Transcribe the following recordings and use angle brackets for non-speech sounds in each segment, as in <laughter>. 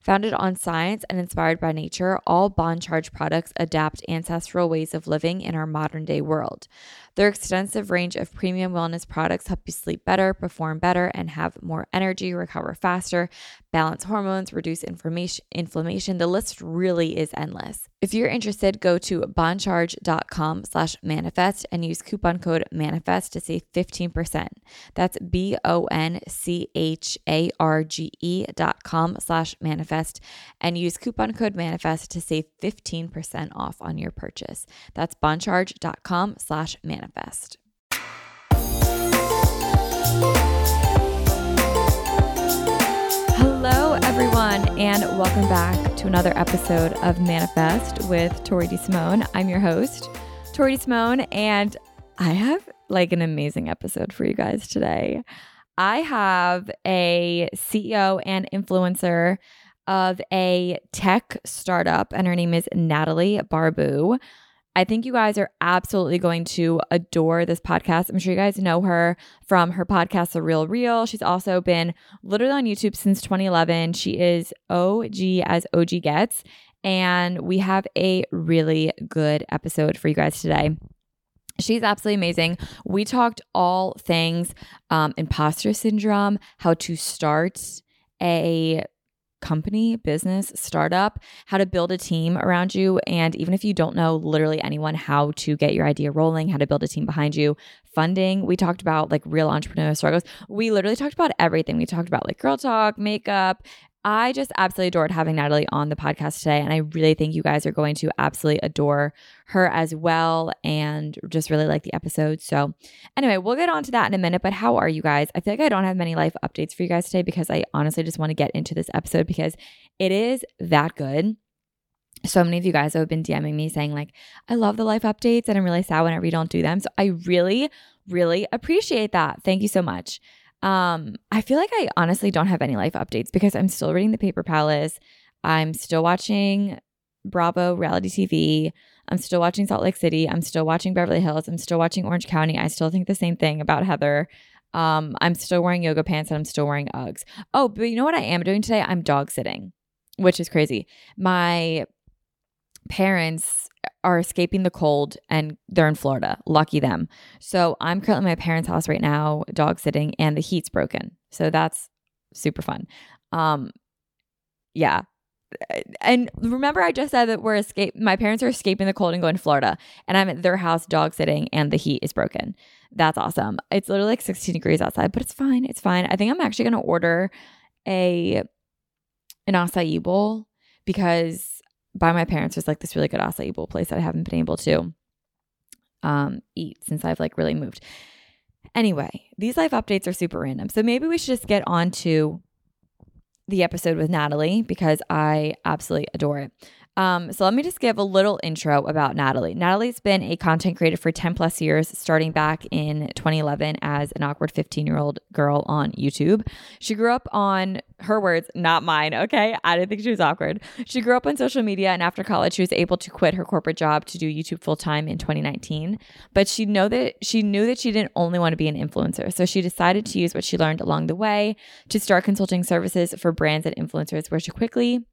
Founded on science and inspired by nature, all Bon Charge products adapt ancestral ways of living in our modern day world. Their extensive range of premium wellness products help you sleep better, perform better, and have more energy, recover faster, balance hormones, reduce inflammation. The list really is endless. If you're interested, go to boncharge.com slash manifest and use coupon code manifest to save 15%. That's B-O-N-C-H-A-R-G-E dot com slash manifest and use coupon code manifest to save 15% off on your purchase. That's boncharge.com slash manifest manifest. Hello, everyone, and welcome back to another episode of Manifest with Tori DeSimone. I'm your host, Tori DeSimone, and I have like an amazing episode for you guys today. I have a CEO and influencer of a tech startup, and her name is Natalie Barbu. I think you guys are absolutely going to adore this podcast. I'm sure you guys know her from her podcast, The Real Real. She's also been literally on YouTube since 2011. She is OG as OG gets. And we have a really good episode for you guys today. She's absolutely amazing. We talked all things um, imposter syndrome, how to start a company, business, startup, how to build a team around you. And even if you don't know literally anyone, how to get your idea rolling, how to build a team behind you, funding. We talked about like real entrepreneurial struggles. We literally talked about everything. We talked about like girl talk, makeup, I just absolutely adored having Natalie on the podcast today. And I really think you guys are going to absolutely adore her as well and just really like the episode. So, anyway, we'll get on to that in a minute. But how are you guys? I feel like I don't have many life updates for you guys today because I honestly just want to get into this episode because it is that good. So many of you guys have been DMing me saying, like, I love the life updates and I'm really sad whenever you don't do them. So, I really, really appreciate that. Thank you so much. Um, I feel like I honestly don't have any life updates because I'm still reading The Paper Palace. I'm still watching Bravo reality TV. I'm still watching Salt Lake City. I'm still watching Beverly Hills. I'm still watching Orange County. I still think the same thing about Heather. Um, I'm still wearing yoga pants and I'm still wearing Uggs. Oh, but you know what I am doing today? I'm dog sitting, which is crazy. My parents are escaping the cold and they're in Florida. Lucky them. So I'm currently at my parents' house right now, dog sitting, and the heat's broken. So that's super fun. Um, yeah. And remember, I just said that we're escape. My parents are escaping the cold and going to Florida, and I'm at their house dog sitting, and the heat is broken. That's awesome. It's literally like 16 degrees outside, but it's fine. It's fine. I think I'm actually gonna order a an acai bowl because by my parents there's like this really good acai bowl place that I haven't been able to um, eat since I've like really moved. Anyway, these life updates are super random. So maybe we should just get on to the episode with Natalie because I absolutely adore it. Um, so let me just give a little intro about Natalie. Natalie's been a content creator for 10 plus years, starting back in 2011 as an awkward 15 year old girl on YouTube. She grew up on her words, not mine. Okay. I didn't think she was awkward. She grew up on social media and after college, she was able to quit her corporate job to do YouTube full time in 2019. But she know that she knew that she didn't only want to be an influencer. So she decided to use what she learned along the way to start consulting services for brands and influencers where she quickly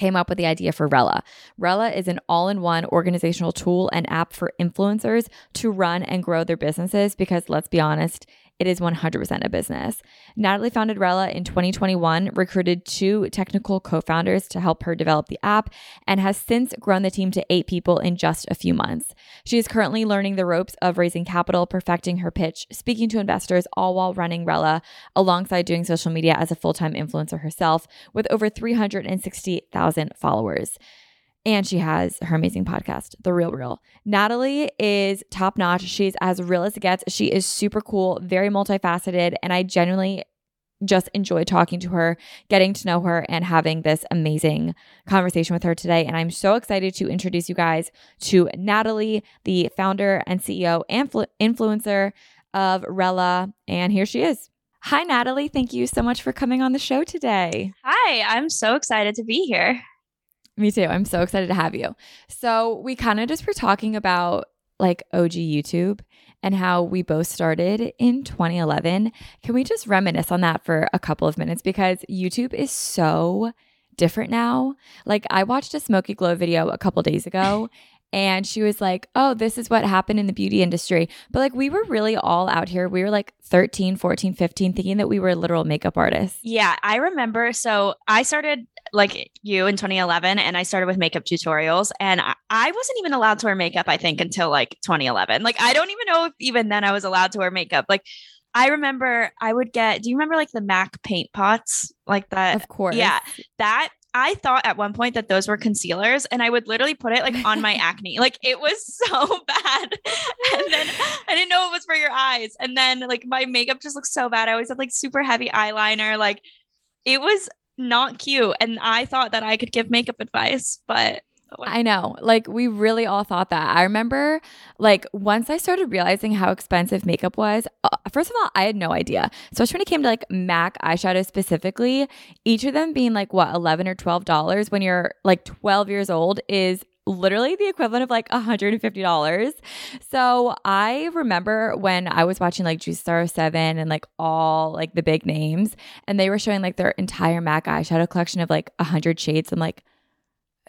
came up with the idea for Rella. Rella is an all in one organizational tool and app for influencers to run and grow their businesses because let's be honest, it is 100% a business. Natalie founded Rella in 2021, recruited two technical co founders to help her develop the app, and has since grown the team to eight people in just a few months. She is currently learning the ropes of raising capital, perfecting her pitch, speaking to investors, all while running Rella alongside doing social media as a full time influencer herself with over 360,000 followers and she has her amazing podcast, The Real Real. Natalie is top notch. She's as real as it gets. She is super cool, very multifaceted, and I genuinely just enjoy talking to her, getting to know her, and having this amazing conversation with her today. And I'm so excited to introduce you guys to Natalie, the founder and CEO and influencer of Rella. And here she is. Hi, Natalie. Thank you so much for coming on the show today. Hi, I'm so excited to be here. Me too. I'm so excited to have you. So, we kind of just were talking about like OG YouTube and how we both started in 2011. Can we just reminisce on that for a couple of minutes? Because YouTube is so different now. Like, I watched a Smoky Glow video a couple days ago. <laughs> And she was like, Oh, this is what happened in the beauty industry. But like, we were really all out here. We were like 13, 14, 15, thinking that we were literal makeup artists. Yeah, I remember. So I started like you in 2011 and I started with makeup tutorials and I, I, wasn't even allowed to wear makeup I think until like 2011. Like I don't even know if even then I was allowed to wear makeup. Like I remember I would get do you remember like the MAC paint pots like that? Of course. Yeah. That I thought at one point that those were concealers and I would literally put it like on my <laughs> acne. Like it was so <laughs> bad. And then I didn't know it was for your eyes. And then like my makeup just looked so bad. I always had like super heavy eyeliner. Like it was not cute. And I thought that I could give makeup advice, but I know. Like we really all thought that. I remember like once I started realizing how expensive makeup was, uh, first of all, I had no idea. Especially when it came to like MAC eyeshadow specifically, each of them being like what, 11 or $12 when you're like 12 years old is literally the equivalent of like $150. So I remember when I was watching like JuicyStar07 and like all like the big names, and they were showing like their entire MAC eyeshadow collection of like 100 shades. I'm like,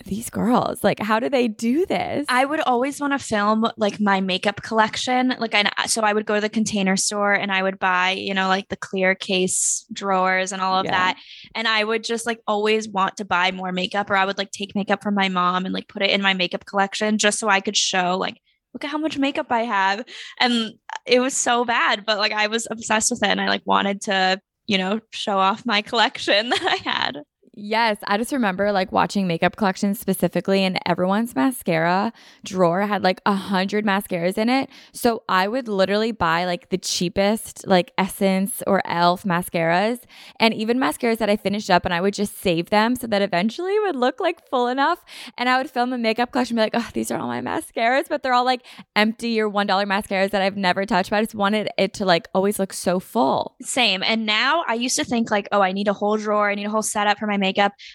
these girls. Like how do they do this? I would always want to film like my makeup collection. Like i uh, so i would go to the container store and i would buy you know like the clear case drawers and all of yeah. that. And i would just like always want to buy more makeup or i would like take makeup from my mom and like put it in my makeup collection just so i could show like look at how much makeup i have. And uh, it was so bad but like i was obsessed with it and i like wanted to you know show off my <laughs> collection that i had Yes, I just remember like watching makeup collections specifically, and everyone's mascara drawer had like a hundred mascaras in it. So I would literally buy like the cheapest, like Essence or Elf mascaras, and even mascaras that I finished up, and I would just save them so that eventually would look like full enough. And I would film a makeup collection, be like, oh, these are all my mascaras, but they're all like empty or one dollar mascaras that I've never touched. But I just wanted it to like always look so full. Same. And now I used to think like, oh, I need a whole drawer, I need a whole setup for my makeup.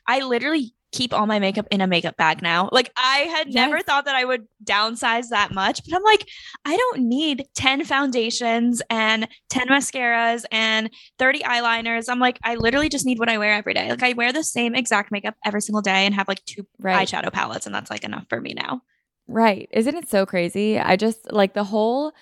I literally keep all my makeup in a makeup bag now. Like I had yes. never thought that I would downsize that much, but I'm like, I don't need 10 foundations and 10 mascaras and 30 eyeliners. I'm like, I literally just need what I wear every day. Like I wear the same exact makeup every single day and have like two right. eyeshadow palettes and that's like enough for me now. Right. Isn't it so crazy? I just like the whole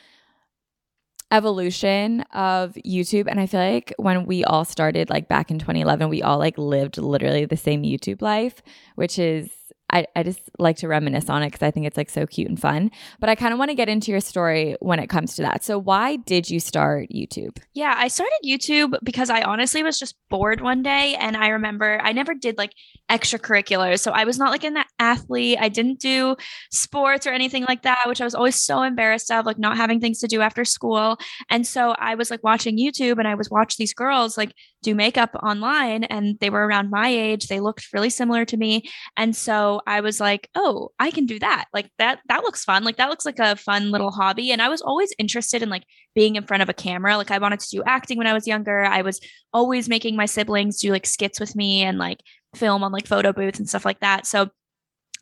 evolution of YouTube. And I feel like when we all started, like back in 2011, we all like lived literally the same YouTube life, which is I, I just like to reminisce on it because I think it's like so cute and fun. But I kind of want to get into your story when it comes to that. So, why did you start YouTube? Yeah, I started YouTube because I honestly was just bored one day. And I remember I never did like extracurriculars. So, I was not like an athlete. I didn't do sports or anything like that, which I was always so embarrassed of, like not having things to do after school. And so, I was like watching YouTube and I was watching these girls like do makeup online and they were around my age. They looked really similar to me. And so I was like, oh, I can do that. Like that, that looks fun. Like that looks like a fun little hobby. And I was always interested in like being in front of a camera. Like I wanted to do acting when I was younger. I was always making my siblings do like skits with me and like film on like photo booths and stuff like that. So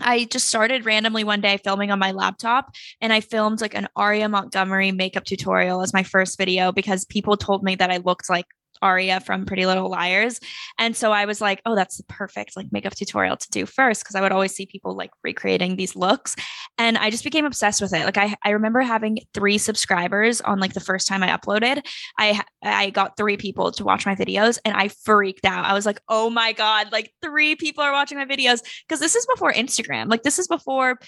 I just started randomly one day filming on my laptop and I filmed like an Aria Montgomery makeup tutorial as my first video because people told me that I looked like Aria from Pretty Little Liars. And so I was like, oh, that's the perfect like makeup tutorial to do first because I would always see people like recreating these looks. And I just became obsessed with it. Like I, I remember having three subscribers on like the first time I uploaded. I I got three people to watch my videos and I freaked out. I was like, oh my God, like three people are watching my videos. Cause this is before Instagram. Like this is before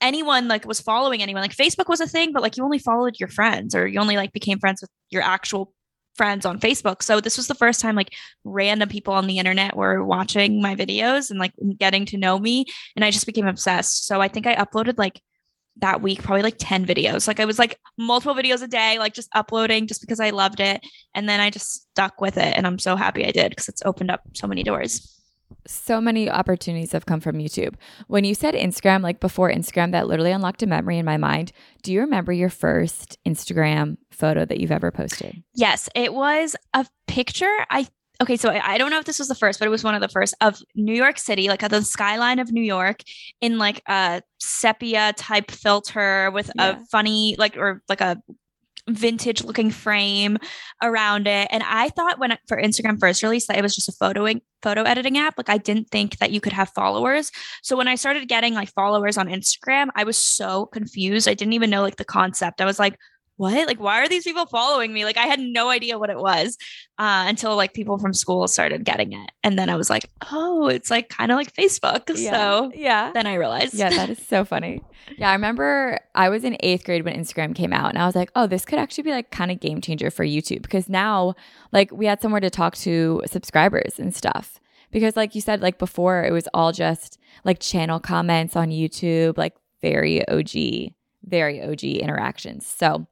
anyone like was following anyone like facebook was a thing but like you only followed your friends or you only like became friends with your actual friends on Facebook. So this was the first time like random people on the internet were watching my videos and like getting to know me. And I just became obsessed. So I think I uploaded like that week probably like 10 videos. Like I was like multiple videos a day, like just uploading just because I loved it. And then I just stuck with it. And I'm so happy I did because it's opened up so many doors so many opportunities have come from YouTube. When you said Instagram, like before Instagram, that literally unlocked a memory in my mind. Do you remember your first Instagram photo that you've ever posted? Yes, it was a picture. I okay, so I, I don't know if this was the first, but it was one of the first of New York City, like the skyline of New York, in like a sepia type filter with yeah. a funny like or like a vintage looking frame around it. And I thought when for Instagram first released that it was just a photoing photo editing app. Like I didn't think that you could have followers. So when I started getting like followers on Instagram, I was so confused. I didn't even know like the concept. I was like, what? Like, why are these people following me? Like, I had no idea what it was uh, until like people from school started getting it. And then I was like, oh, it's like kind of like Facebook. Yeah. So yeah. Then I realized. Yeah, that is so funny. yeah. I remember I was in eighth grade when Instagram came out and I was like, oh, this could actually be like kind of game changer for YouTube because now like we had somewhere to talk to subscribers and stuff. Because like you said, like before it was all just like channel comments on YouTube, like very OG, very OG interactions. So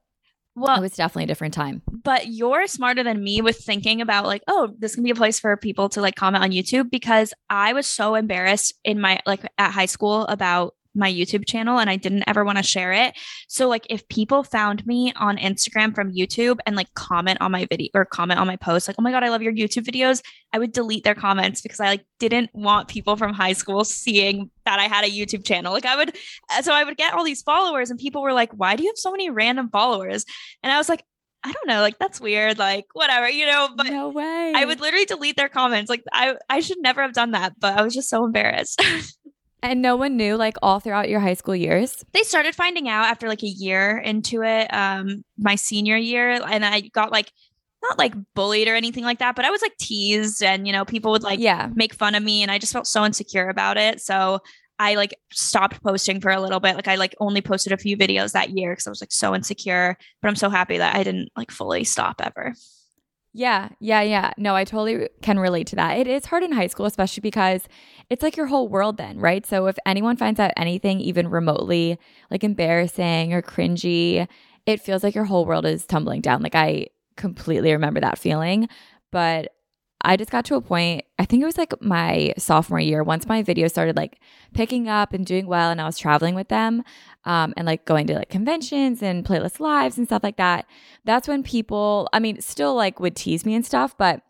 well, it was definitely a different time. But you're smarter than me with thinking about like, oh, this can be a place for people to like comment on YouTube because I was so embarrassed in my like at high school about my YouTube channel and I didn't ever want to share it. So like if people found me on Instagram from YouTube and like comment on my video or comment on my post like, "Oh my god, I love your YouTube videos." I would delete their comments because I like didn't want people from high school seeing that I had a YouTube channel. Like I would uh, so I would get all these followers and people were like, "Why do you have so many random followers?" And I was like, I don't know, like that's weird, like whatever, you know, but no way. I would literally delete their comments. Like I I should never have done that, but I was just so embarrassed. <laughs> And no one knew like all throughout your high school years? They started finding out after like a year into it, um, my senior year. And I got like, not like bullied or anything like that, but I was like teased and, you know, people would like yeah. make fun of me. And I just felt so insecure about it. So I like stopped posting for a little bit. Like I like only posted a few videos that year because I was like so insecure. But I'm so happy that I didn't like fully stop ever. Yeah, yeah, yeah. No, I totally can relate to that. It is hard in high school, especially because it's like your whole world then, right? So if anyone finds out anything even remotely like embarrassing or cringy, it feels like your whole world is tumbling down. Like I completely remember that feeling. But I just got to a point, I think it was like my sophomore year, once my videos started like picking up and doing well, and I was traveling with them um, and like going to like conventions and playlist lives and stuff like that. That's when people, I mean, still like would tease me and stuff, but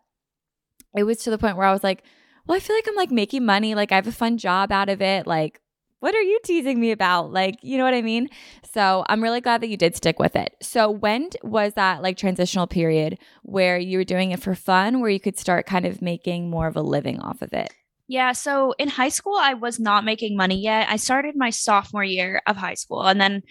it was to the point where I was like, well, I feel like I'm like making money. Like I have a fun job out of it. Like what are you teasing me about? Like, you know what I mean? So I'm really glad that you did stick with it. So when was that like transitional period where you were doing it for fun, where you could start kind of making more of a living off of it? Yeah. So in high school, I was not making money yet. I started my sophomore year of high school. And then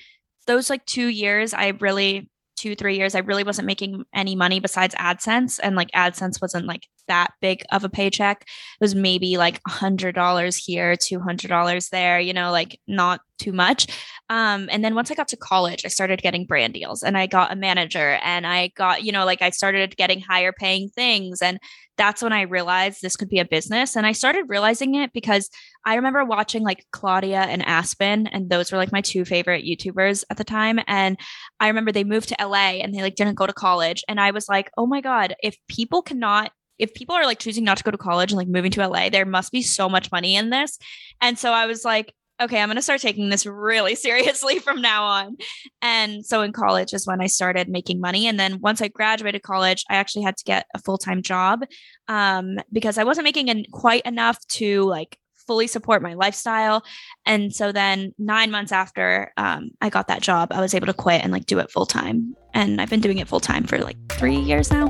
those like two years, I really, two, three years, I really wasn't making any money besides AdSense. And like AdSense wasn't like that big of a paycheck. It was maybe like a hundred dollars here, two hundred dollars there, you know, like not too much. Um, and then once I got to college, I started getting brand deals and I got a manager and I got, you know, like I started getting higher paying things. And that's when I realized this could be a business. And I started realizing it because I remember watching like Claudia and Aspyn, and those were like my two favorite YouTubers at the time. And I remember they moved to LA and they like didn't go to college. And I was like, oh my God, if people cannot if people are like choosing not to go to college and like moving to LA, there must be so much money in this. And so I was like, okay, I'm going to start taking this really <laughs> seriously from now on. And so in college is when I started making money. And then once I graduated college, I actually had to get a full time job um, because I wasn't making en- quite enough to like fully support my lifestyle. And so then nine months after um, I got that job, I was able to quit and like do it full time. And I've been doing it full time for like three years now.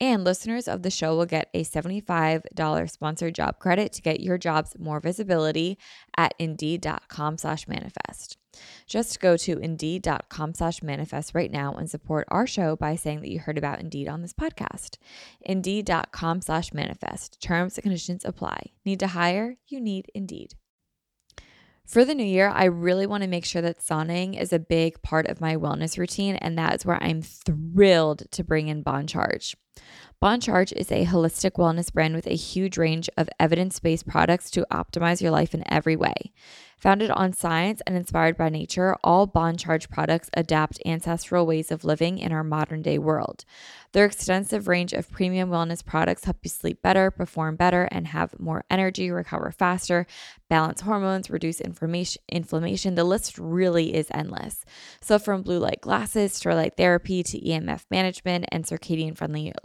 And listeners of the show will get a $75 sponsored job credit to get your jobs more visibility at indeed.com slash manifest. Just go to indeed.com slash manifest right now and support our show by saying that you heard about Indeed on this podcast. Indeed.com slash manifest. Terms and conditions apply. Need to hire? You need Indeed. For the new year, I really want to make sure that sauning is a big part of my wellness routine, and that is where I'm thrilled to bring in Bon Charge. Bon Charge is a holistic wellness brand with a huge range of evidence based products to optimize your life in every way. Founded on science and inspired by nature, all Bon Charge products adapt ancestral ways of living in our modern day world. Their extensive range of premium wellness products help you sleep better, perform better, and have more energy, recover faster, balance hormones, reduce inflammation. The list really is endless. So, from blue light glasses, starlight therapy to EMF management and circadian friendly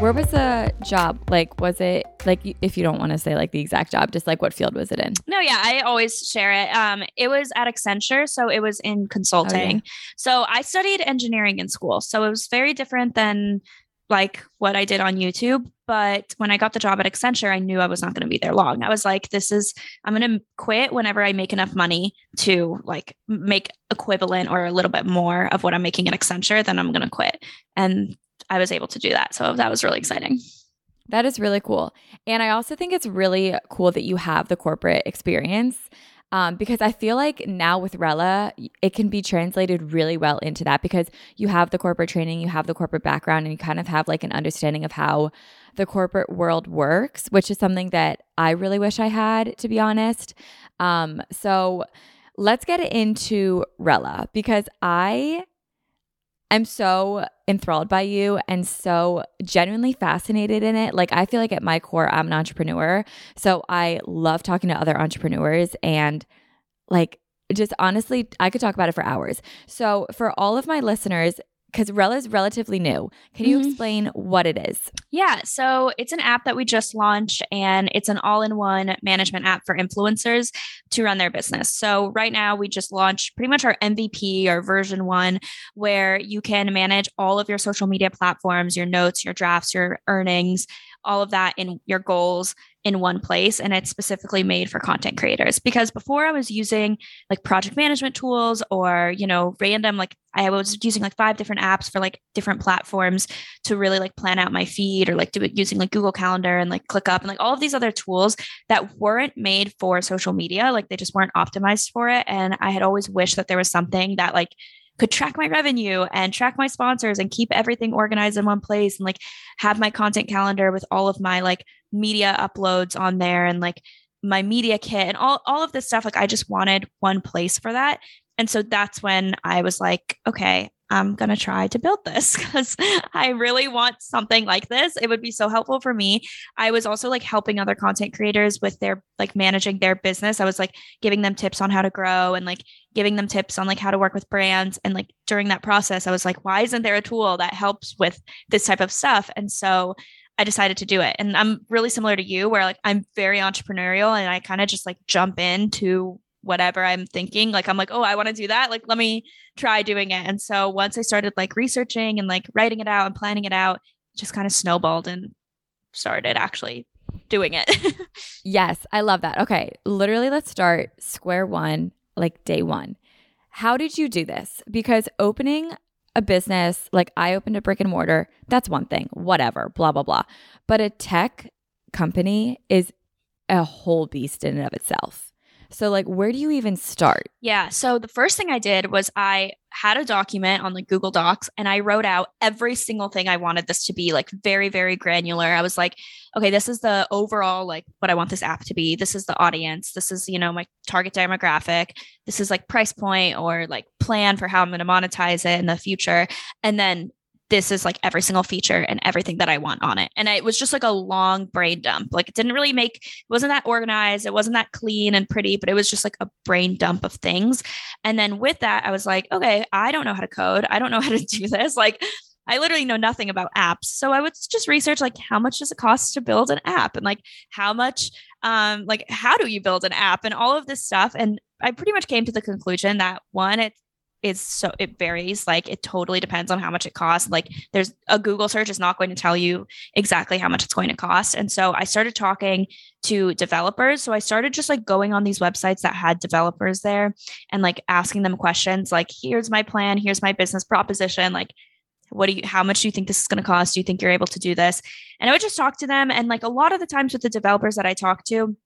Where was the job? Like, was it like if you don't want to say like the exact job, just like what field was it in? No, yeah, I always share it. Um, it was at Accenture, so it was in consulting. Oh, yeah. So I studied engineering in school, so it was very different than like what I did on YouTube. But when I got the job at Accenture, I knew I was not going to be there long. I was like, this is, I'm going to quit whenever I make enough money to like make equivalent or a little bit more of what I'm making at Accenture, then I'm going to quit. And I was able to do that. So that was really exciting. That is really cool. And I also think it's really cool that you have the corporate experience um, because I feel like now with Rella, it can be translated really well into that because you have the corporate training, you have the corporate background, and you kind of have like an understanding of how the corporate world works, which is something that I really wish I had, to be honest. Um, so let's get into Rella because I I'm so enthralled by you and so genuinely fascinated in it. Like, I feel like at my core, I'm an entrepreneur. So I love talking to other entrepreneurs and like, just honestly, I could talk about it for hours. So, for all of my listeners, because Rella is relatively new. Can you mm-hmm. explain what it is? Yeah. So it's an app that we just launched, and it's an all in one management app for influencers to run their business. So right now, we just launched pretty much our MVP or version one, where you can manage all of your social media platforms, your notes, your drafts, your earnings, all of that in your goals in one place and it's specifically made for content creators. Because before I was using like project management tools or you know random like I was using like five different apps for like different platforms to really like plan out my feed or like do it using like Google Calendar and like ClickUp and like all of these other tools that weren't made for social media like they just weren't optimized for it. And I had always wished that there was something that like could track my revenue and track my sponsors and keep everything organized in one place and like have my content calendar with all of my like media uploads on there and like my media kit and all, all of this stuff. Like I just wanted one place for that. And so that's when I was like, okay, I'm going to try to build this <laughs> because I really want something like this. It would be so helpful for me. I was also like helping other content creators with their like managing their business. I was like giving them tips on how to grow and like giving them tips on like how to work with brands. And like during that process, I was like, why isn't there a tool that helps with this type of stuff? And so I decided to do it. And I'm really similar to you where like I'm very entrepreneurial and I kind of just like jump into whatever I'm thinking. Like I'm like, oh, I want to do that. Like let me try doing it. And so once I started like researching and like writing it out and planning it out, it just kind of snowballed and started actually doing it. <laughs> yes, I love that. Okay, literally let's start square one, like day 1. How did you do this? Because opening a business, like I opened a brick and mortar, that's one thing, whatever, blah, blah, blah. But a tech company is a whole beast in and of itself. So, like, where do you even start? Yeah. So, the first thing I did was I had a document on the Google Docs and I wrote out every single thing I wanted this to be, like, very, very granular. I was like, okay, this is the overall, like, what I want this app to be. This is the audience. This is, you know, my target demographic. This is like price point or like plan for how I'm going to monetize it in the future. And then this is like every single feature and everything that I want on it. And it was just like a long brain dump. Like it didn't really make, it wasn't that organized. It wasn't that clean and pretty, but it was just like a brain dump of things. And then with that, I was like, okay, I don't know how to code. I don't know <laughs> how to do this. Like, I literally know nothing about apps. So I would just research like how much does it cost to build an app and like how much um like how do you build an app and all of this stuff and I pretty much came to the conclusion that one it is so it varies like it totally depends on how much it costs. Like there's a google search is not going to tell you exactly how much it's going to cost. And so i started talking to developers. So i started just like going on these websites that had developers there and like asking them questions like here's my plan. Here's my business proposition. Like what do you how much do you think this is going to cost? Do you think you're able to do this? And i would just talk to them. And like a lot of the times with the developers that i talk to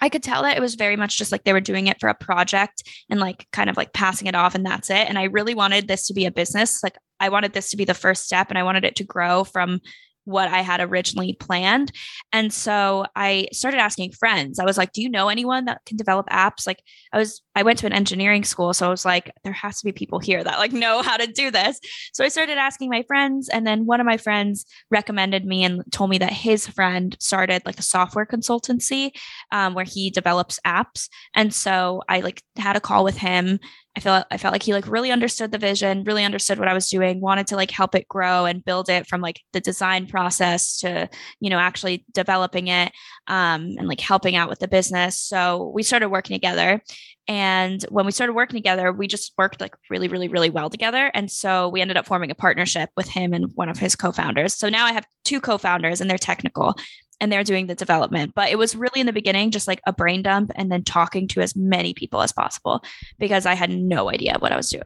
I could tell that it was very much just like they were doing it for a project and like kind of like passing it off and that's it. And I really wanted this to be a business. Like I wanted this to be the first step and I wanted it to grow from what I had originally planned. And so I started asking friends. I was like, "Do you know anyone that can develop apps?" Like I was I went to an engineering school, so I was like, there has to be people here that like know how to do this. So I started asking my friends and then one of my friends recommended me and told me that his friend started like a software consultancy um, where he develops apps. And so I like had a call with him I felt I felt like he like really understood the vision, really understood what I was doing, wanted to like help it grow and build it from like the design process to you know actually developing it um, and like helping out with the business. So we started working together, and when we started working together, we just worked like really, really, really well together. And so we ended up forming a partnership with him and one of his co-founders. So now I have two co-founders, and they're technical and they're doing the development. But it was really in the beginning just like a brain dump and then talking to as many people as possible because I had no idea what I was doing.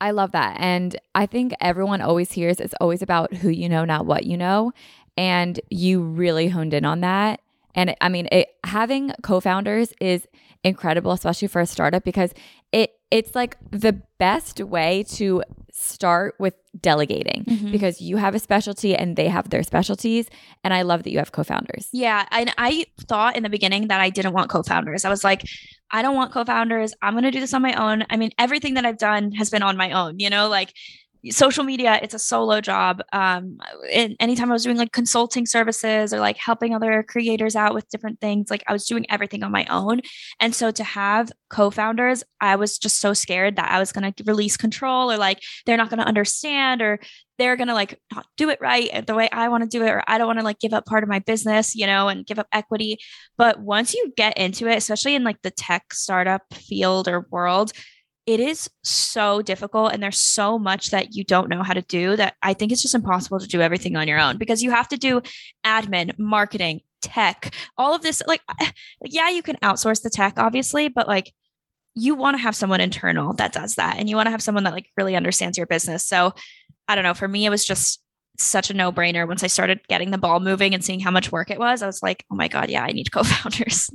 I love that. And I think everyone always hears it's always about who you know, not what you know. And you really honed in on that. And I mean, it, having co founders is incredible, especially for a startup, because it it's like the best way to start with delegating mm-hmm. because you have a specialty and they have their specialties. And i love that you have co-founders. Yeah. And i thought in the beginning that i didn't want co-founders. I was like i don't want co-founders. I'm going to do this on my own. I mean everything that i've done has been on my own you know like social media it's a solo job um and anytime i was doing like consulting services or like helping other creators out with different things like i was doing everything on my own and so to have co-founders i was just so scared that i was going to release control or like they're not going to understand or they're going to like not do it right the way I want to do it, or I don't want to like give up part of my business, you know, and give up equity. But once you get into it, especially in like the tech startup field or world, it is so difficult and there's so much that you don't know how to do that I think it's just impossible to do everything on your own because you have to do admin, marketing, tech, all of this like eh, yeah, you can outsource the tech obviously, but like you want to have someone internal that does that and you want to have someone that like really understands your business. So I don't know, for me it was just such a no-brainer once I started getting the ball moving and seeing how much work it was. I was like, "Oh my god, yeah, I need co-founders."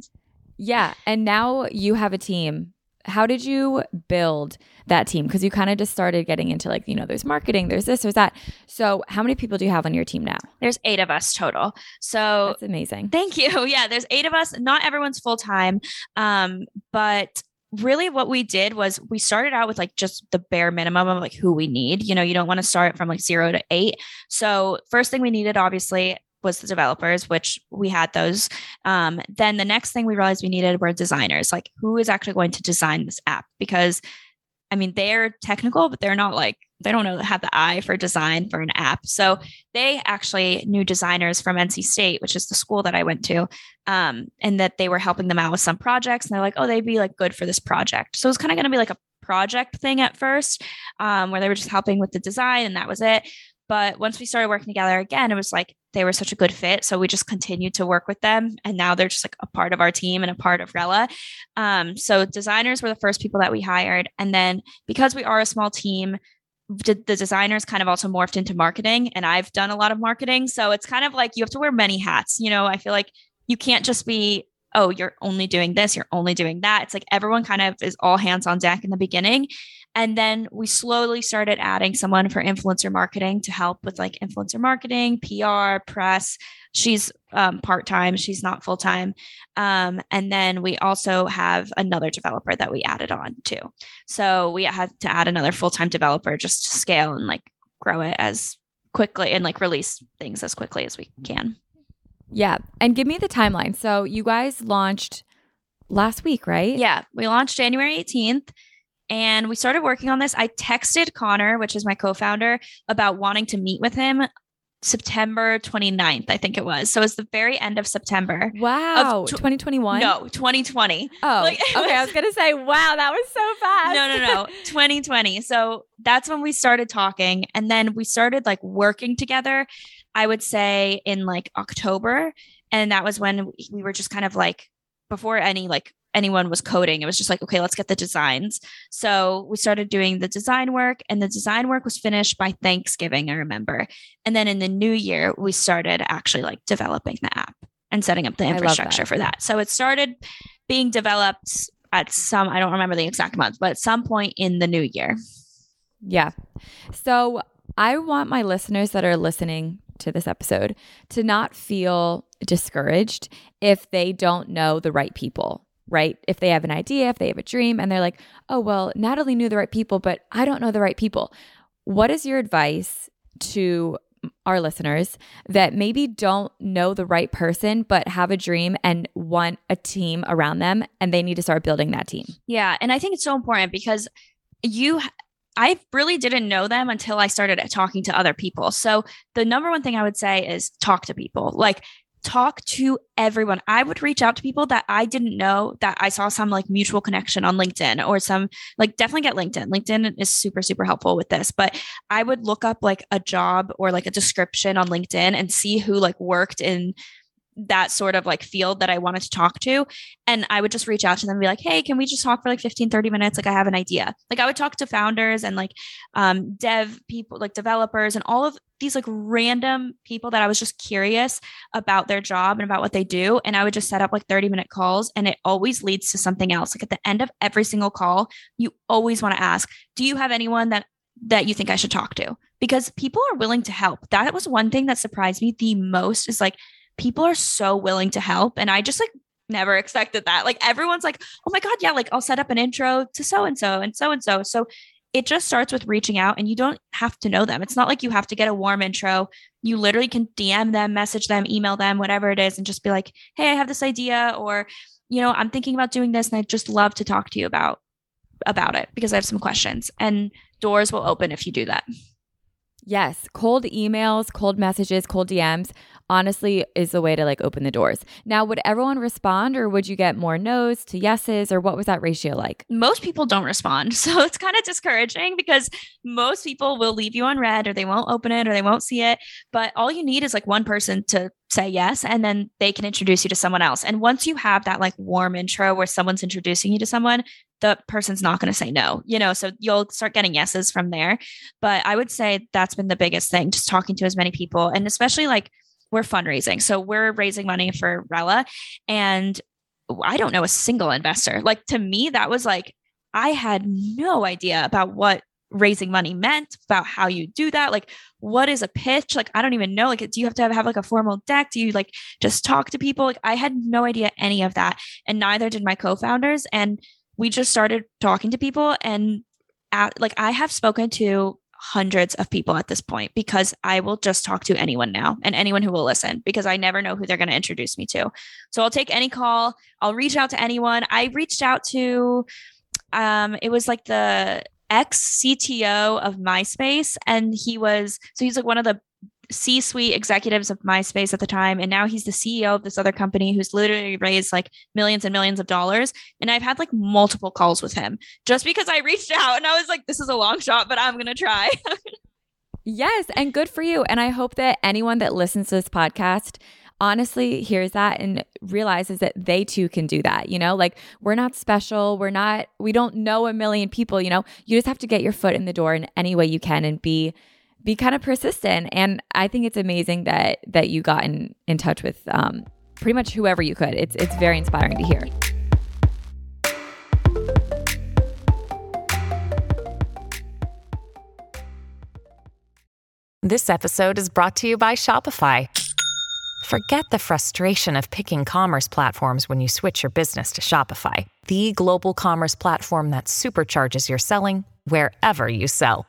Yeah, and now you have a team how did you build that team? Because you kind of just started getting into like, you know, there's marketing, there's this, there's that. So, how many people do you have on your team now? There's eight of us total. So, that's amazing. Thank you. <laughs> Yeah, there's eight of us. Not everyone's full time, um, but really what we did was we started out with like just the bare minimum of like who we need. You know, you don't want to start from like zero to eight. So, first thing we needed, obviously, was the developers, which we had those. Um, then the next thing we realized we needed were designers. Like, who is actually going to design this app? Because, I mean, they're technical, but they're not like they don't know have the eye for design for an app. So they actually knew designers from NC State, which is the school that I went to, um, and that they were helping them out with some projects. And they're like, oh, they'd be like good for this project. So it's kind of going to be like a project thing at first, um, where they were just helping with the design, and that was it. But once we started working together again, it was like they were such a good fit. So we just continued to work with them. And now they're just like a part of our team and a part of Rella. Um, so designers were the first people that we hired. And then because we are a small team, the designers kind of also morphed into marketing. And I've done a lot of marketing. So it's kind of like you have to wear many hats. You know, I feel like you can't just be oh, you're only doing this, you're only doing that. It's like everyone kind of is all hands on deck in the beginning. And then we slowly started adding someone for influencer marketing to help with like influencer marketing, PR, press. She's um, part time, she's not full time. Um, and then we also have another developer that we added on too. So we had to add another full time developer just to scale and like grow it as quickly and like release things as quickly as we can. Yeah. And give me the timeline. So you guys launched last week, right? Yeah. We launched January 18th and we started working on this. I texted Connor, which is my co founder, about wanting to meet with him September 29th, I think it was. So it's the very end of September. Wow. Tw- 2021? No, 2020. Oh, like, okay. I was <laughs> going to say, wow, that was so fast. no, no, no. <laughs> 2020. So that's when we started talking. And then we started like working together, I would say in like October. And that was when we were just kind of like, before any like anyone was coding. It was just like, okay, let's get the designs. So we started doing the design work, and the design work was finished by Thanksgiving, I remember. And then in the new year, we started actually like developing the app. and setting up the infrastructure that. for that. So it started being developed at some, I don't remember the exact month, but at some point in the new year. Yeah. So I want my listeners that are listening to this episode to not feel discouraged if they don't know the right people, right? If they have an idea, if they have a dream, and they're like, oh, well, Natalie knew the right people, but I don't know the right people. What is your advice to our listeners that maybe don't know the right person, but have a dream and want a team around them and they need to start building that team? Yeah. And I think it's so important because you I really didn't know them until I started uh, talking to other people. So the number one thing I would say is talk to people. Like talk to everyone. I would reach out to people that I didn't know that I saw some like mutual connection on LinkedIn or some like definitely get LinkedIn. LinkedIn is super, super helpful with this. But I would look up like a job or like a description on LinkedIn and see who like worked in that sort of like field that I wanted to talk to. And I would just reach out to them and be like, hey, can we just talk for like 15, 30 minutes? Like, I have an idea. Like, I would talk to founders and like um, dev people, like developers, and all of these like random people that I was just curious about their job and about what they do. And I would just set up like 30 minute calls, and it always leads to something else. Like, at the end of every single call, you always want to ask, do you have anyone that that you think I should talk to? Because people are willing to help. That was one thing that surprised me the most is like people are so willing to help. And I just like never expected that. Like everyone's like, oh my God, yeah, like I'll set up an intro to so and so and so and so. So it just starts with reaching out and you don't have to know them. It's not like you have to get a warm intro. You literally can DM them, message them, email them, whatever it is, and just be like, hey, I have this idea, or, you know, I'm thinking about doing this and I'd just love to talk to you about about it because I have some questions. And doors will open if you do that. Yes, cold emails, cold messages, cold DMs honestly is the way to like open the doors. Now, would everyone respond or would you get more no's to yeses or what was that ratio like? Most people don't respond. <laughs> So it's kind of discouraging because most people will leave you on read or they won't open it or they won't see it. But all you need is like one person to say yes and then they can introduce you to someone else. And once you have that like warm intro where someone's introducing you to someone, the person's not going to say no, you know, so you'll start getting yeses from there. But I would say that's been the biggest thing, just talking to as many people and especially like we're fundraising. So we're raising money for Rella and I don't know a single investor. Like to me, that was like, I had no idea about what raising money meant, about how you do that. Like, what is a pitch? Like, I don't even know. Like, do you have to have, have like a formal deck? Do you like just talk to people? Like, I had no idea any of that. And neither did my co founders. And we just started talking to people and at, like I have spoken to hundreds of people at this point because I will just talk to anyone now and anyone who will listen because I never know who they're going to introduce me to. So I'll take any call, I'll reach out to anyone. I reached out to um it was like the ex CTO of MySpace and he was so he's like one of the C suite executives of MySpace at the time. And now he's the CEO of this other company who's literally raised like millions and millions of dollars. And I've had like multiple calls with him just because I reached out and I was like, this is a long shot, but I'm going to try. <laughs> yes. And good for you. And I hope that anyone that listens to this podcast honestly hears that and realizes that they too can do that. You know, like we're not special. We're not, we don't know a million people. You know, you just have to get your foot in the door in any way you can and be be kind of persistent. And I think it's amazing that that you got in in touch with um, pretty much whoever you could. It's it's very inspiring to hear. This episode is brought to you by Shopify. Forget the frustration of picking commerce platforms when you switch your business to Shopify, the global commerce platform that supercharges your selling wherever you sell.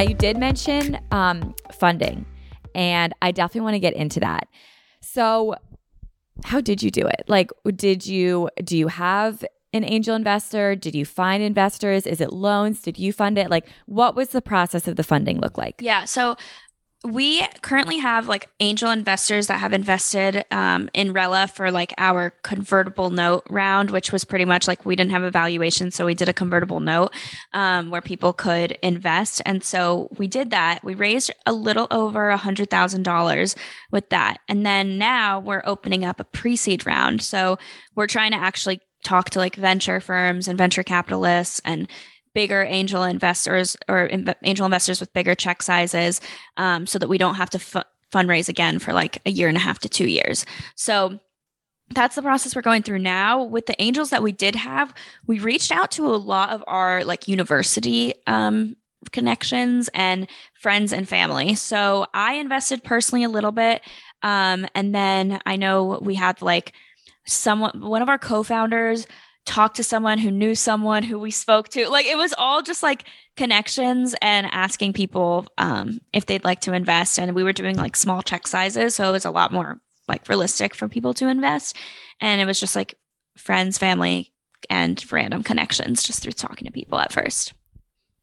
Now, you did mention um, funding, and I definitely want to get into that. So, how did you do it? Like, did you do you have an angel investor? Did you find investors? Is it loans? Did you fund it? Like, what was the process of the funding look like? Yeah. So we currently have like angel investors that have invested um, in Rella for like our convertible note round, which was pretty much like we didn't have a valuation. So we did a convertible note um, where people could invest. And so we did that. We raised a little over a $100,000 with that. And then now we're opening up a pre seed round. So we're trying to actually talk to like venture firms and venture capitalists and bigger angel investors or angel investors with bigger check sizes um, so that we don't have to f- fundraise again for like a year and a half to two years. So that's the process we're going through now with the angels that we did have we reached out to a lot of our like university um, connections and friends and family so i invested personally a little bit um, and then i know we had like someone one of our co-founders talked to someone who knew someone who we spoke to. Like it was all just like connections and asking people um, if they'd like to invest. And we were doing like small check sizes. So it was a lot more like realistic for people to invest. And it was just like friends, family, and random connections just through talking to people at first.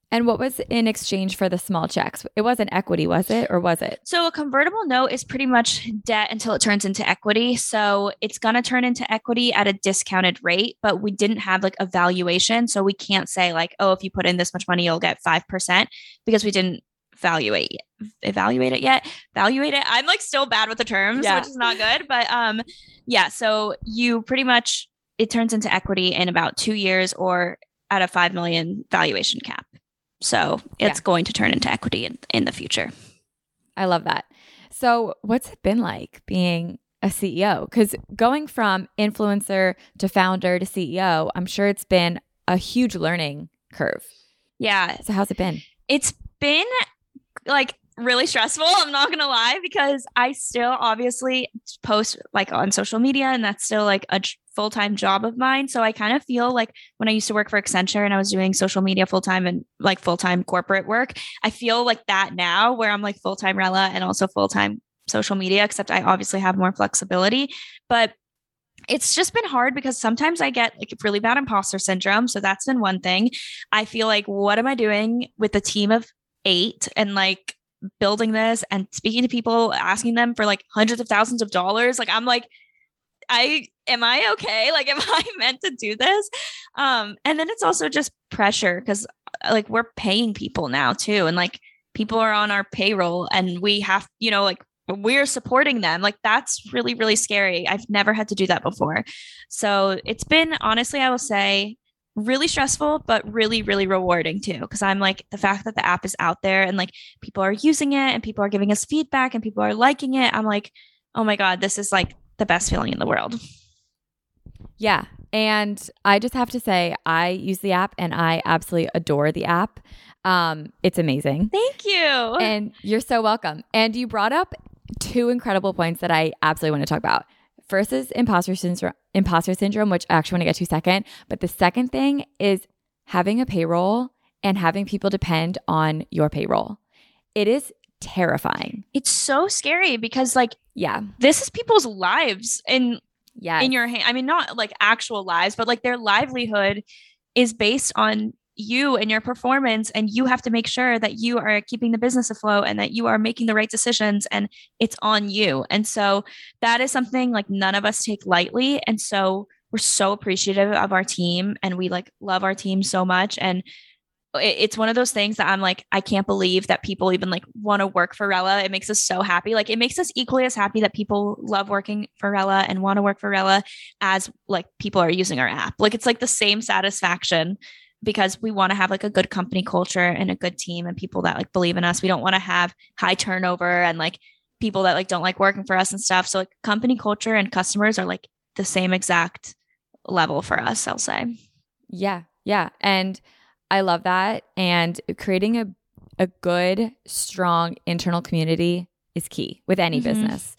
And what was in exchange for the small checks? It wasn't equity, was it? Or was it? So, a convertible note is pretty much debt until it turns into equity. So, it's going to turn into equity at a discounted rate, but we didn't have like a valuation. So, we can't say, like, oh, if you put in this much money, you'll get 5% because we didn't evaluate evaluate it yet evaluate it i'm like still bad with the terms yeah. which is not good but um yeah so you pretty much it turns into equity in about two years or at a 5 million valuation cap so it's yeah. going to turn into equity in, in the future. I love that. So, what's it been like being a CEO? Because going from influencer to founder to CEO, I'm sure it's been a huge learning curve. Yeah. So, how's it been? It's been like really stressful. I'm not going to lie because I still obviously post like on social media and that's still like a full time job of mine. So I kind of feel like when I used to work for Accenture and I was doing social media full time and like full time corporate work, I feel like that now where I'm like full time Rella and also full time social media, except I obviously have more flexibility. But it's just been hard because sometimes I get like really bad imposter syndrome. So that's been one thing. I feel like, what am I doing with a team of eight and like building this and speaking to people, asking them for like hundreds of thousands of dollars? Like, I'm like, I am I okay? <laughs> Like, am I <laughs> meant to do this? Um, and then it's also just pressure because uh, like we're paying people now too, and like people are on our payroll, and we have, you know, like we're supporting them. Like that's really, really scary. I've never had to do that before. So it's been honestly, I will say, really stressful, but really, really rewarding too. Cause I'm like the fact that the app is out there and like people are using it and people are giving us feedback and people are liking it. I'm like, oh my God, this is like the best feeling in the world. Yeah. And I just have to say, I use the app and I absolutely adore the app. Um, it's amazing. Thank you. And you're so welcome. And you brought up two incredible points that I absolutely want to talk about. First is imposter syndrome, imposter syndrome, which I actually want to get to second. But the second thing is having a payroll and having people depend on your payroll. It is terrifying. It's so scary because like yeah, this is people's lives in yeah in your hand. I mean, not like actual lives, but like their livelihood is based on you and your performance and you have to make sure that you are keeping the business afloat and that you are making the right decisions and it's on you. And so that is something like none of us take lightly and so we're so appreciative of our team and we like love our team so much and it's one of those things that I'm like, I can't believe that people even like want to work for Rella. It makes us so happy. Like it makes us equally as happy that people love working for Rella and want to work for Rella as like people are using our app. Like it's like the same satisfaction because we want to have like a good company culture and a good team and people that like believe in us. We don't want to have high turnover and like people that like don't like working for us and stuff. So like company culture and customers are like the same exact level for us, I'll say. Yeah. Yeah. And I love that. And creating a, a good, strong internal community is key with any mm-hmm. business.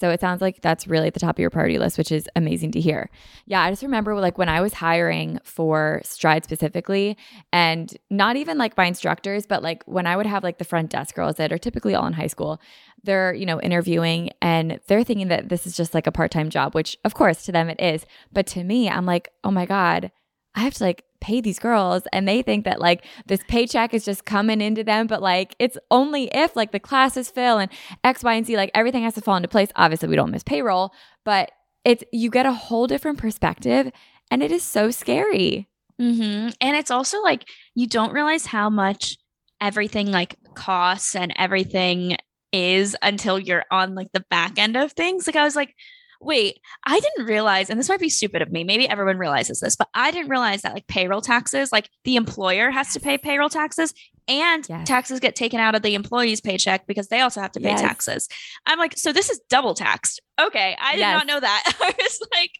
So it sounds like that's really at the top of your priority list, which is amazing to hear. Yeah, I just remember like when I was hiring for Stride specifically, and not even like my instructors, but like when I would have like the front desk girls that are typically all in high school, they're, you know, interviewing and they're thinking that this is just like a part time job, which of course to them it is. But to me, I'm like, oh my God, I have to like pay these girls and they think that like this paycheck is just coming into them but like it's only if like the classes fill and x y and z like everything has to fall into place. Obviously we don't miss payroll but it's you get a whole different perspective and it is so scary. Mm-hmm. and it's also like you don't realize how much everything like costs and everything is until you're on like the back end of things. Like i was like wait, I didn't realize, and this might be stupid of me. Maybe everyone realizes this, but I didn't realize that like payroll taxes, like the employer has to pay payroll taxes and yes. taxes get taken out of the employee's paycheck because they also have to pay yes. taxes. I'm like, so this is double taxed. Okay, I did not know that. <laughs> I was like,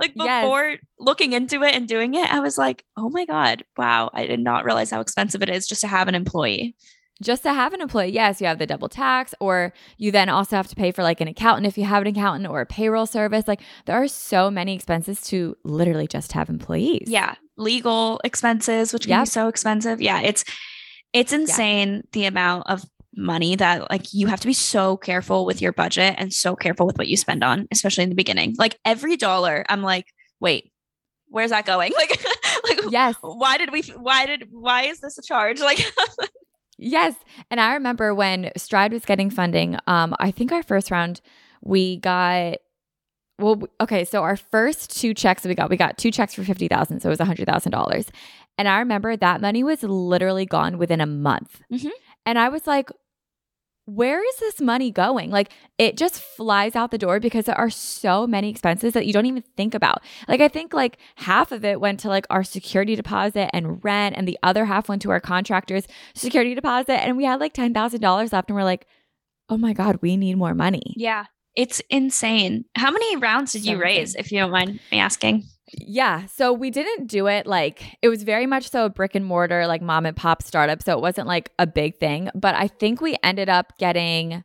like before looking into it and doing it, I was like, oh my god, wow, I did not realize how expensive it is just to have an employee just to have an employee, yes, you have the double tax, or you then also have to pay for like an accountant if you have an accountant or a payroll service. Like there are so many expenses to literally just have employees. Yeah. Legal expenses, which can yep. be so expensive. Yeah. It's it's insane yeah. the amount of money that like you have to be so careful with your budget and so careful with what you spend on, especially in the beginning. Like every dollar, I'm like, wait, where's that going? <laughs> Like, <laughs> like yes. Why did we? Why did? Why is this a charge? <laughs> Like, Yes. And I remember when Stride was getting funding, um, I think our first round, we got well, okay, so our first two checks we got, we got two checks for fifty thousand, so it was a hundred thousand dollars, and I remember that money was literally gone within a month, mm-hmm. and I was like, where is this money going? Like it just flies out the door because there are so many expenses that you don't even think about. Like I think like half of it went to like our security deposit and rent and the other half went to our contractors security deposit and we had like $10,000 left and we're like, "Oh my god, we need more money." Yeah. It's insane. How many rounds did so you raise insane. if you don't mind me asking? Yeah. So we didn't do it like it was very much so a brick and mortar, like mom and pop startup. So it wasn't like a big thing. But I think we ended up getting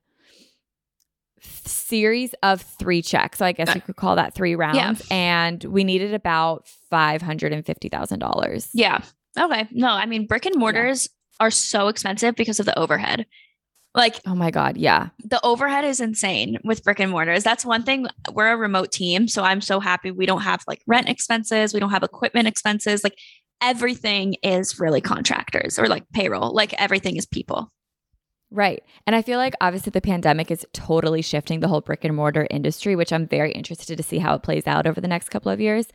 series of three checks. So I guess you uh, could call that three rounds. Yeah. And we needed about five hundred and fifty thousand dollars. Yeah. Okay. No, I mean brick and mortars yeah. are so expensive because of the overhead. Like, oh my God, yeah. The overhead is insane with brick and mortars. That's one thing. We're a remote team. So I'm so happy we don't have like rent expenses, we don't have equipment expenses. Like, everything is really contractors or like payroll, like, everything is people. Right. And I feel like obviously the pandemic is totally shifting the whole brick and mortar industry, which I'm very interested to see how it plays out over the next couple of years.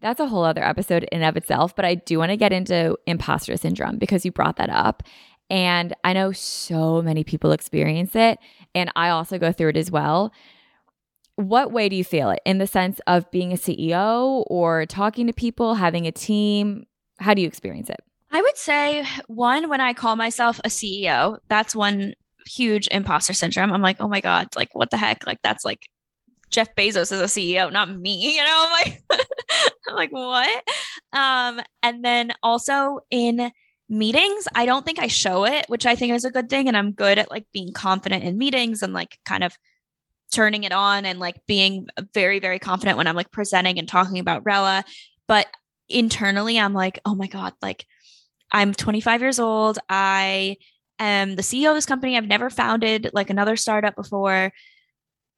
That's a whole other episode in of itself, but I do want to get into imposter syndrome because you brought that up. And I know so many people experience it. And I also go through it as well. What way do you feel it in the sense of being a CEO or talking to people, having a team? How do you experience it? I would say one, when I call myself a CEO, that's one huge imposter syndrome. I'm like, oh my God, like what the heck? Like that's like Jeff Bezos is a CEO, not me. <laughs> You know, I'm like, <laughs> I'm like, what? Um, and then also in meetings i don't think i show it which i think is a good thing and i'm good at like being confident in meetings and like kind of turning it on and like being very very confident when i'm like presenting and talking about rella but internally i'm like oh my god like i'm 25 years old. I am the ceo of this company. I've never founded like another startup before.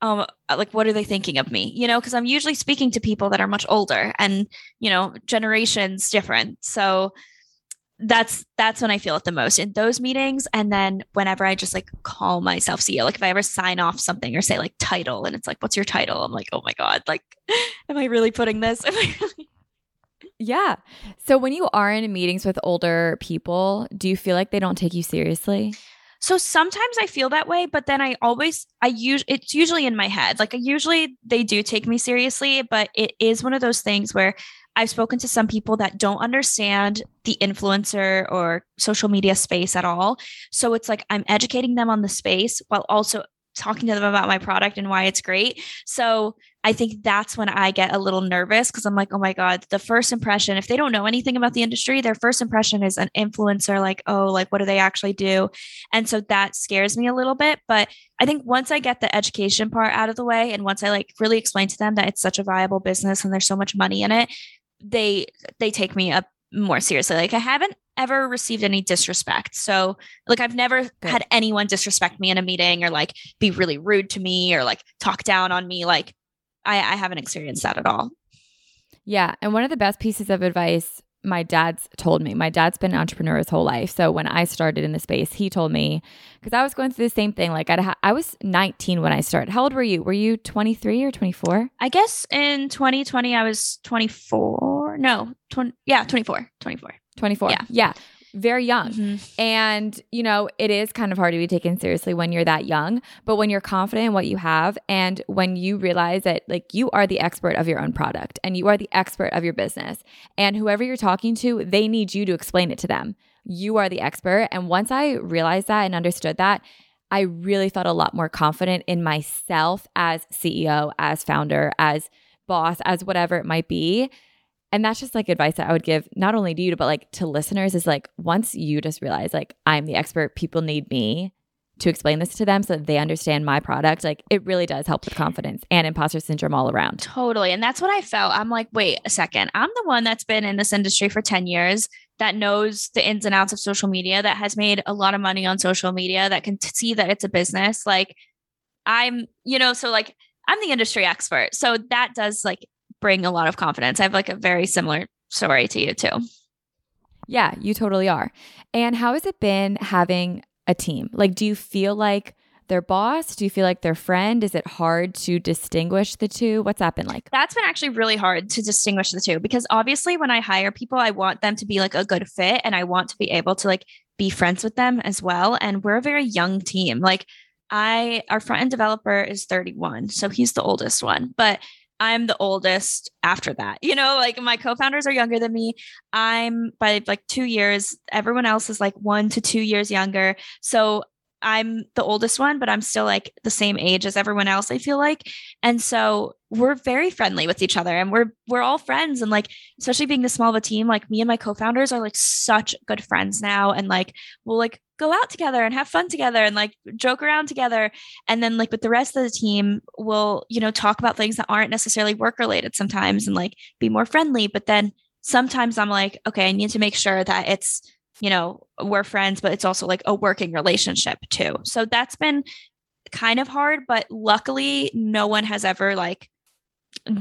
Um like what are they thinking of me? You know because i'm usually speaking to people that are much older and you know generations different. So that's that's when I feel it the most in those meetings. And then whenever I just like call myself CEO, like if I ever sign off something or say like title and it's like, what's your title? I'm like, oh my God, like, <laughs> am I really putting this? <laughs> Am I really yeah. So when you are in meetings with older people, do you feel like they don't take you seriously? So sometimes I feel that way, but then I always I use it's usually in my head. Like I usually they do take me seriously, but it is one of those things where I've spoken to some people that don't understand the influencer or social media space at all. So it's like I'm educating them on the space while also talking to them about my product and why it's great. So I think that's when I get a little nervous because I'm like, oh my God, the first impression, if they don't know anything about the industry, their first impression is an influencer, like, oh, like, what do they actually do? And so that scares me a little bit. But I think once I get the education part out of the way and once I like really explain to them that it's such a viable business and there's so much money in it, they they take me up more seriously. Like I haven't ever received any disrespect. So, like, I've never Good. had anyone disrespect me in a meeting or like be really rude to me or like talk down on me. Like, I, I haven't experienced that at all. Yeah. And one of the best pieces of advice my dad's told me, my dad's been an entrepreneur his whole life. So when I started in the space, he told me, because I was going through the same thing. Like I'd ha- I was 19 when I started. How old were you? Were you 23 or 24? I guess in 2020, I was 24. No, 20, yeah, 24, 24. 24. Yeah. Yeah very young. Mm-hmm. And, you know, it is kind of hard to be taken seriously when you're that young. But when you're confident in what you have and when you realize that, like, you are the expert of your own product and you are the expert of your business, and whoever you're talking to, they need you to explain it to them. You are the expert. And once I realized that and understood that, I really felt a lot more confident in myself as CEO, as founder, as boss, as whatever it might be and that's just like advice that I would give not only to you, but like to listeners is like once you just realize like I'm the expert, people need me to explain this to them so that they understand my product. Like it really does help with confidence and imposter syndrome all around. Totally. And that's what I felt. I'm like, wait a second. I'm the one that's been in this industry for 10 years that knows the ins and outs of social media, that has made a lot of money on social media, that can t- see that it's a business. Like I'm, you know, so like I'm the industry expert. So that does like bring a lot of confidence. I have like a very similar story to you too. Yeah, you totally are. And how has it been having a team? Like, do you feel like their boss? Do you feel like their friend? Is it hard to distinguish the two? What's that been like? That's been actually really hard to distinguish the two because obviously when I hire people, I want them to be like a good fit and I want to be able to like be friends with them as well. And we're a very young team. Like I our front end developer is 31, so he's the oldest one. But I'm the oldest after that. You know, like my co-founders are younger than me. I'm by like 2 years. Everyone else is like 1 to 2 years younger. So I'm the oldest one, but I'm still like the same age as everyone else, I feel like. And so we're very friendly with each other and we're we're all friends and like especially being this small of a team, like me and my co-founders are like such good friends now and like we'll like go out together and have fun together and like joke around together. And then like with the rest of the team, we'll, you know, talk about things that aren't necessarily work related sometimes and like be more friendly, but then sometimes I'm like, okay, I need to make sure that it's you know, we're friends, but it's also like a working relationship too. So that's been kind of hard, but luckily no one has ever like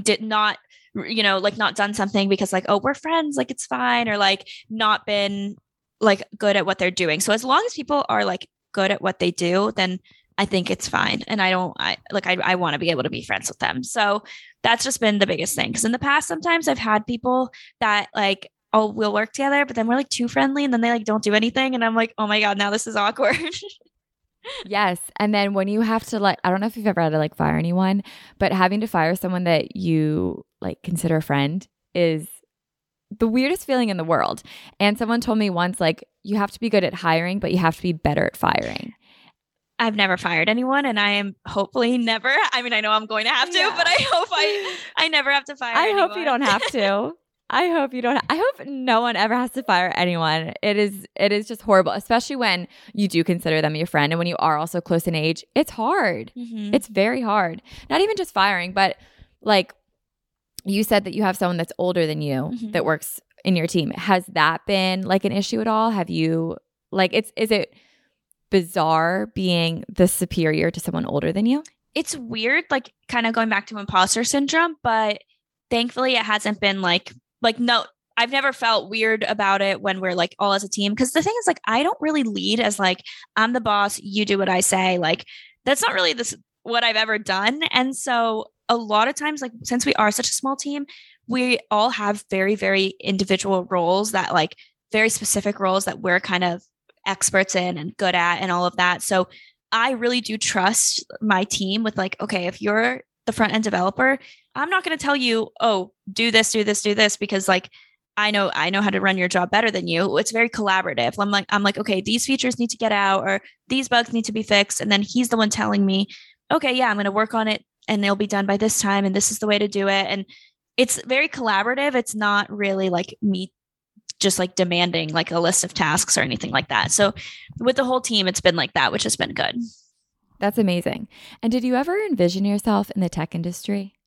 did not you know like not done something because like oh we're friends like it's fine or like not been like good at what they're doing. So as long as people are like good at what they do then i think it's fine. And i don't i like i, I want to be able to be friends with them. So that's just been the biggest thing because in the past sometimes i've had people that like oh, we'll work together, but then we're like too friendly and then they like don't do anything. And I'm like, oh my God, now this is awkward. <laughs> yes. And then when you have to like, I don't know if you've ever had to like fire anyone, but having to fire someone that you like consider a friend is the weirdest feeling in the world. And someone told me once, like, you have to be good at hiring, but you have to be better at firing. I've never fired anyone and I am hopefully never. I mean, I know I'm going to have to, yeah. but I hope I I never have to fire I anyone. hope you don't have to. <laughs> I hope you don't. I hope no one ever has to fire anyone. It is it is just horrible, especially when you do consider them your friend and when you are also close in age. It's hard. Mm-hmm. It's very hard. Not even just firing, but like you said that you have someone that's older than you mm-hmm. that works in your team. Has that been like an issue at all? Have you like it's is it bizarre being the superior to someone older than you? It's weird, like kind of going back to imposter syndrome, but thankfully it hasn't been like like no I've never felt weird about it when we're like all as a team. Cause the thing is, like, I don't really lead as like, I'm the boss, you do what I say. Like, that's not really this what I've ever done. And so a lot of times, like, since we are such a small team, we all have very, very individual roles that like very specific roles that we're kind of experts in and good at and all of that. So I really do trust my team with like, okay, if you're the front end developer, I'm not going to tell you, oh, do this, do this, do this, because like I know I know how to run your job better than you. It's very collaborative. I'm like I'm like okay, these features need to get out or these bugs need to be fixed and then he's the one telling me, "Okay, yeah, I'm going to work on it and they'll be done by this time and this is the way to do it." And it's very collaborative. It's not really like me just like demanding like a list of tasks or anything like that. So with the whole team it's been like that, which has been good. That's amazing. And did you ever envision yourself in the tech industry?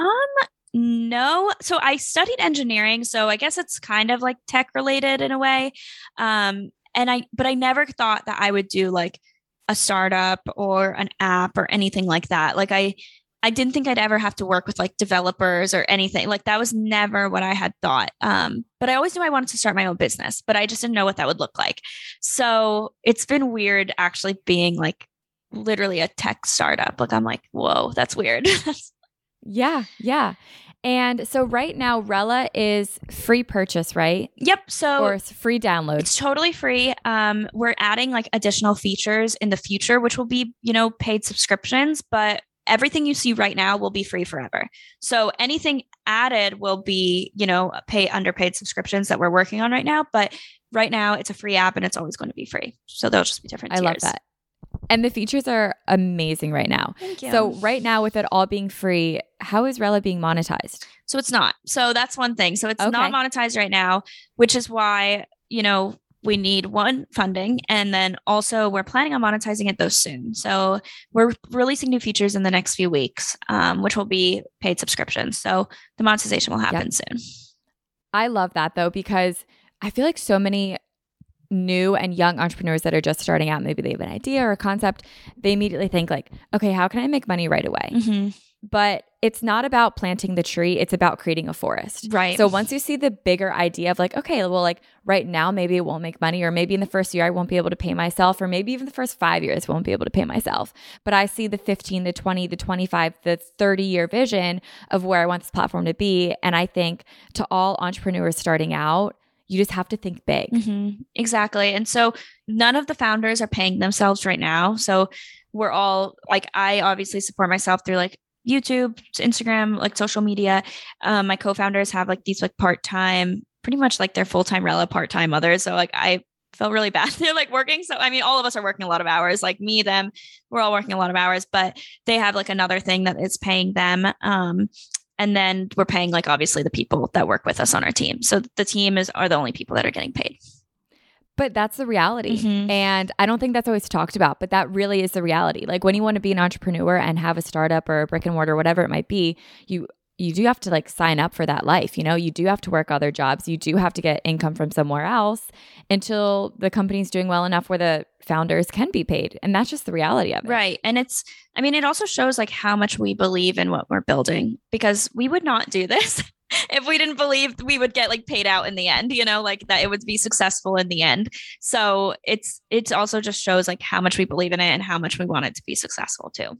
Um no. So I studied engineering, so I guess it's kind of like tech related in a way. Um and I but I never thought that I would do like a startup or an app or anything like that. Like I I didn't think I'd ever have to work with like developers or anything. Like that was never what I had thought. Um, but I always knew I wanted to start my own business, but I just didn't know what that would look like. So it's been weird actually being like literally a tech startup. Like I'm like, whoa, that's weird. <laughs> yeah, yeah. And so right now, Rella is free purchase, right? Yep. So or it's free download. It's totally free. Um, we're adding like additional features in the future, which will be, you know, paid subscriptions, but everything you see right now will be free forever. So anything added will be, you know, pay underpaid subscriptions that we're working on right now. But right now it's a free app and it's always going to be free. So they'll just be different. I tiers. love that. And the features are amazing right now. So right now with it all being free, how is Rella being monetized? So it's not. So that's one thing. So it's Okay. not monetized right now, which is why, you know, we need one funding and then also we're planning on monetizing it though soon. So we're releasing new features in the next few weeks, um, which will be paid subscriptions. So the monetization will happen soon. I love that though because I feel like so many new and young entrepreneurs that are just starting out, maybe they have an idea or a concept, they immediately think like, okay, how can I make money right away? Mhm. But it's not about planting the tree, it's about creating a forest. Right. So once you see the bigger idea of like, okay, well, like right now, maybe it won't make money, or maybe in the first year, I won't be able to pay myself, or maybe even the first five years, I won't be able to pay myself. But I see the 15, the 20, the 25, the 30 year vision of where I want this platform to be. And I think to all entrepreneurs starting out, you just have to think big. Mhm. Exactly. And so none of the founders are paying themselves right now. So we're all like, I obviously support myself through like YouTube, Instagram, like social media. Um, my co-founders have like these like part-time, pretty much like their full-time Rella part-time mothers. So like I felt really <laughs> bad. They're like working. So I mean, all of us are working a lot of hours, like me, them, we're all working a lot of hours, but they have like another thing that is paying them. Um, and then we're paying like obviously the people that work with us on our team. So the team is are the only people that are getting paid. But that's the reality. Mhm. And I don't think that's always talked about, but that really is the reality. Like when you want to be an entrepreneur and have a startup or a brick and mortar, whatever it might be, you you do have to like sign up for that life. You know, you do have to work other jobs. You do have to get income from somewhere else until the company's doing well enough where the founders can be paid. And that's just the reality of it. Right. And it's, I mean, it also shows like how much we believe in what we're building because we would not do this <laughs> if we didn't believe we would get like paid out in the end, you know, like that it would be successful in the end. So it's, it also just shows like how much we believe in it and how much we want it to be successful too.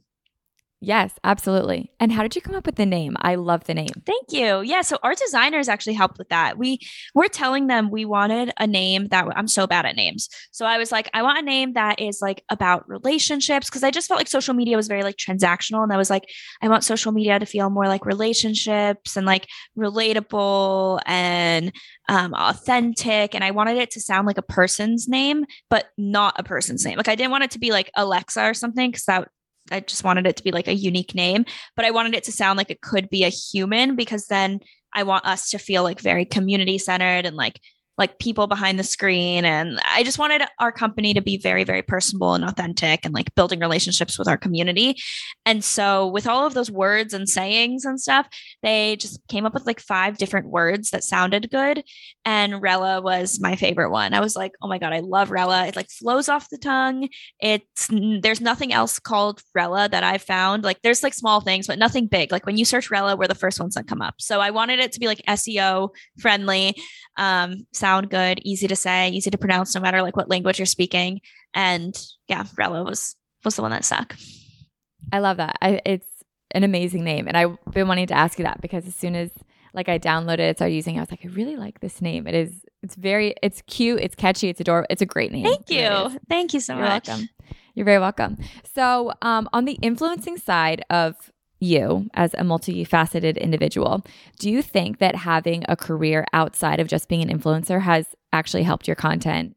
Yes, absolutely. And how did you come up with the name? I love the name. Thank you. Yeah. So our designers actually helped with that. We we're telling them we wanted a name that I'm so bad at names. So I was like, I want a name that is like about relationships because I just felt like social media was very like transactional. And I was like, I want social media to feel more like relationships and like relatable and um, authentic. And I wanted it to sound like a person's name, but not a person's name. Like I didn't want it to be like Alexa or something because that I just wanted it to be like a unique name, but I wanted it to sound like it could be a human because then I want us to feel like very community centered and like like people behind the screen and I just wanted our company to be very very personable and authentic and like building relationships with our community. And so with all of those words and sayings and stuff, they just came up with like five different words that sounded good and Rella was my favorite one. I was like, "Oh my god, I love Rella. It like flows off the tongue it's there's nothing else called Rella that I found. Like there's like small things, but nothing big. Like when you search Rella, we're the first ones that come up. So I wanted it to be like SEO friendly, um, sound good, easy to say, easy to pronounce, no matter like what language you're speaking. And yeah, Rella was was the one that stuck. I love that. I, it's an amazing name. And I've been wanting to ask you that because as soon as like I downloaded it, started using it, I was like, I really like this name. It is, it's very, it's cute, it's catchy, it's adorable. It's a great name. Thank you. Thank you so You're much. welcome. You're very welcome. So, um, on the influencing side of you as a multifaceted individual. Do you think that having a career outside of just being an influencer has actually helped your content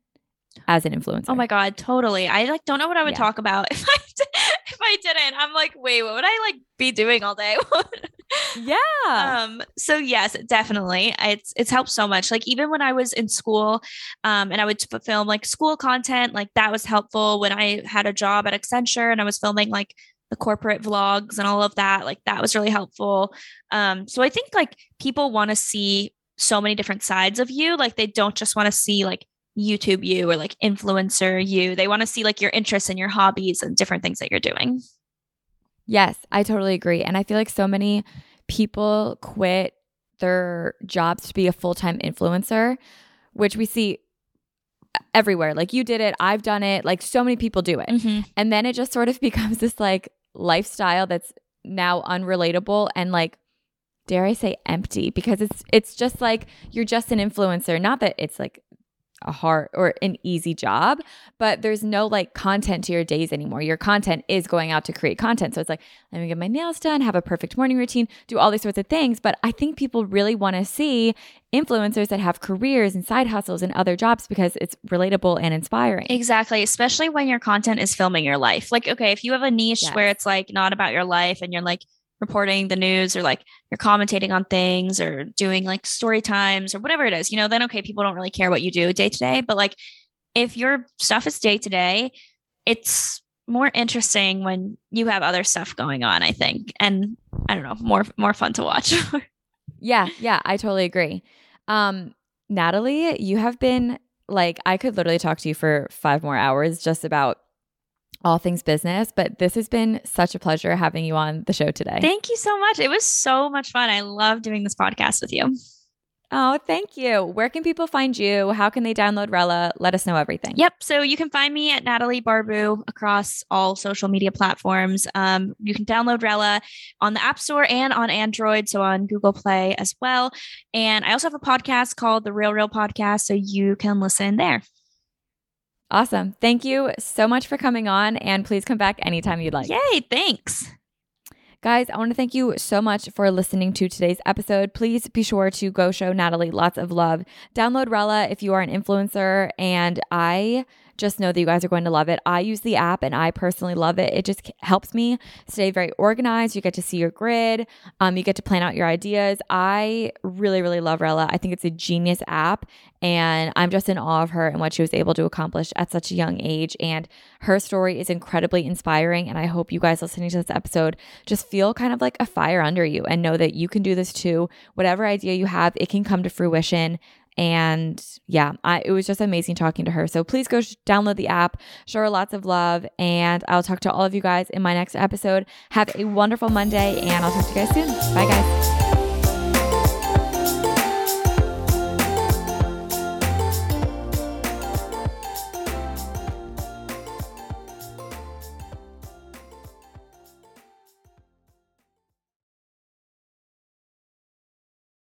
as an influencer? Oh my god, totally. I like don't know what I would yeah. talk about <laughs> if I if I didn't. I'm like, wait, what would I like be doing all day? <laughs> yeah. Um so yes, definitely. It's it's helped so much. Like even when I was in school um and I would film like school content, like that was helpful when I had a job at Accenture and I was filming like the corporate vlogs and all of that like that was really helpful um so i think like people want to see so many different sides of you like they don't just want to see like youtube you or like influencer you they want to see like your interests and your hobbies and different things that you're doing yes i totally agree and i feel like so many people quit their jobs to be a full-time influencer which we see everywhere. Like you did it, I've done it, like so many people do it. Mm-hmm. And then it just sort of <laughs> becomes this like lifestyle that's now unrelatable and like dare I say empty because it's it's just like you're just an influencer. Not that it's like a hard or an easy job, but there's no like content to your days anymore. Your content is going out to create content. So it's like, let me get my nails done, have a perfect morning routine, do all these sorts of things. But I think people really want to see influencers that have careers and side hustles and other jobs because it's relatable and inspiring. Exactly. Especially when your content is filming your life. Like, okay, if you have a niche yes. where it's like not about your life and you're like, reporting the news or like you're commentating on things or doing like story times or whatever it is, you know, then okay, people don't really care what you do day to day. But like if your stuff is day to day, it's more interesting when you have other stuff going on, I think. And I don't know, more more fun to watch. <laughs> yeah, yeah, I totally agree. Um, Natalie, you have been like I could literally talk to you for five more hours just about all things business. But this has been such a pleasure having you on the show today. Thank you so much. It was so much fun. I love doing this podcast with you. Oh, thank you. Where can people find you? How can they download Rella? Let us know everything. Yep. So you can find me at Natalie Barbu across all social media platforms. Um, you can download Rella on the App Store and on Android, so on Google Play as well. And I also have a podcast called The Real Real Podcast, so you can listen there. Awesome. Thank you so much for coming on, and please come back anytime you'd like. Yay, thanks. Guys, I want to thank you so much for listening to today's episode. Please be sure to go show Natalie lots of love. Download Rella if you are an influencer, and I just know that you guys are going to love it. I use the app and I personally love it. It just helps me stay very organized. You get to see your grid, um, you get to plan out your ideas. I really, really love Rella. I think it's a genius app and I'm just in awe of her and what she was able to accomplish at such a young age. And her story is incredibly inspiring. And I hope you guys listening to this episode just feel kind of like a fire under you and know that you can do this too. Whatever idea you have, it can come to fruition. And yeah, I, it was just amazing talking to her. So please go sh- download the app, show her lots of love, and I'll talk to all of you guys in my next episode. Have a wonderful Monday, and I'll talk to you guys soon. Bye, guys.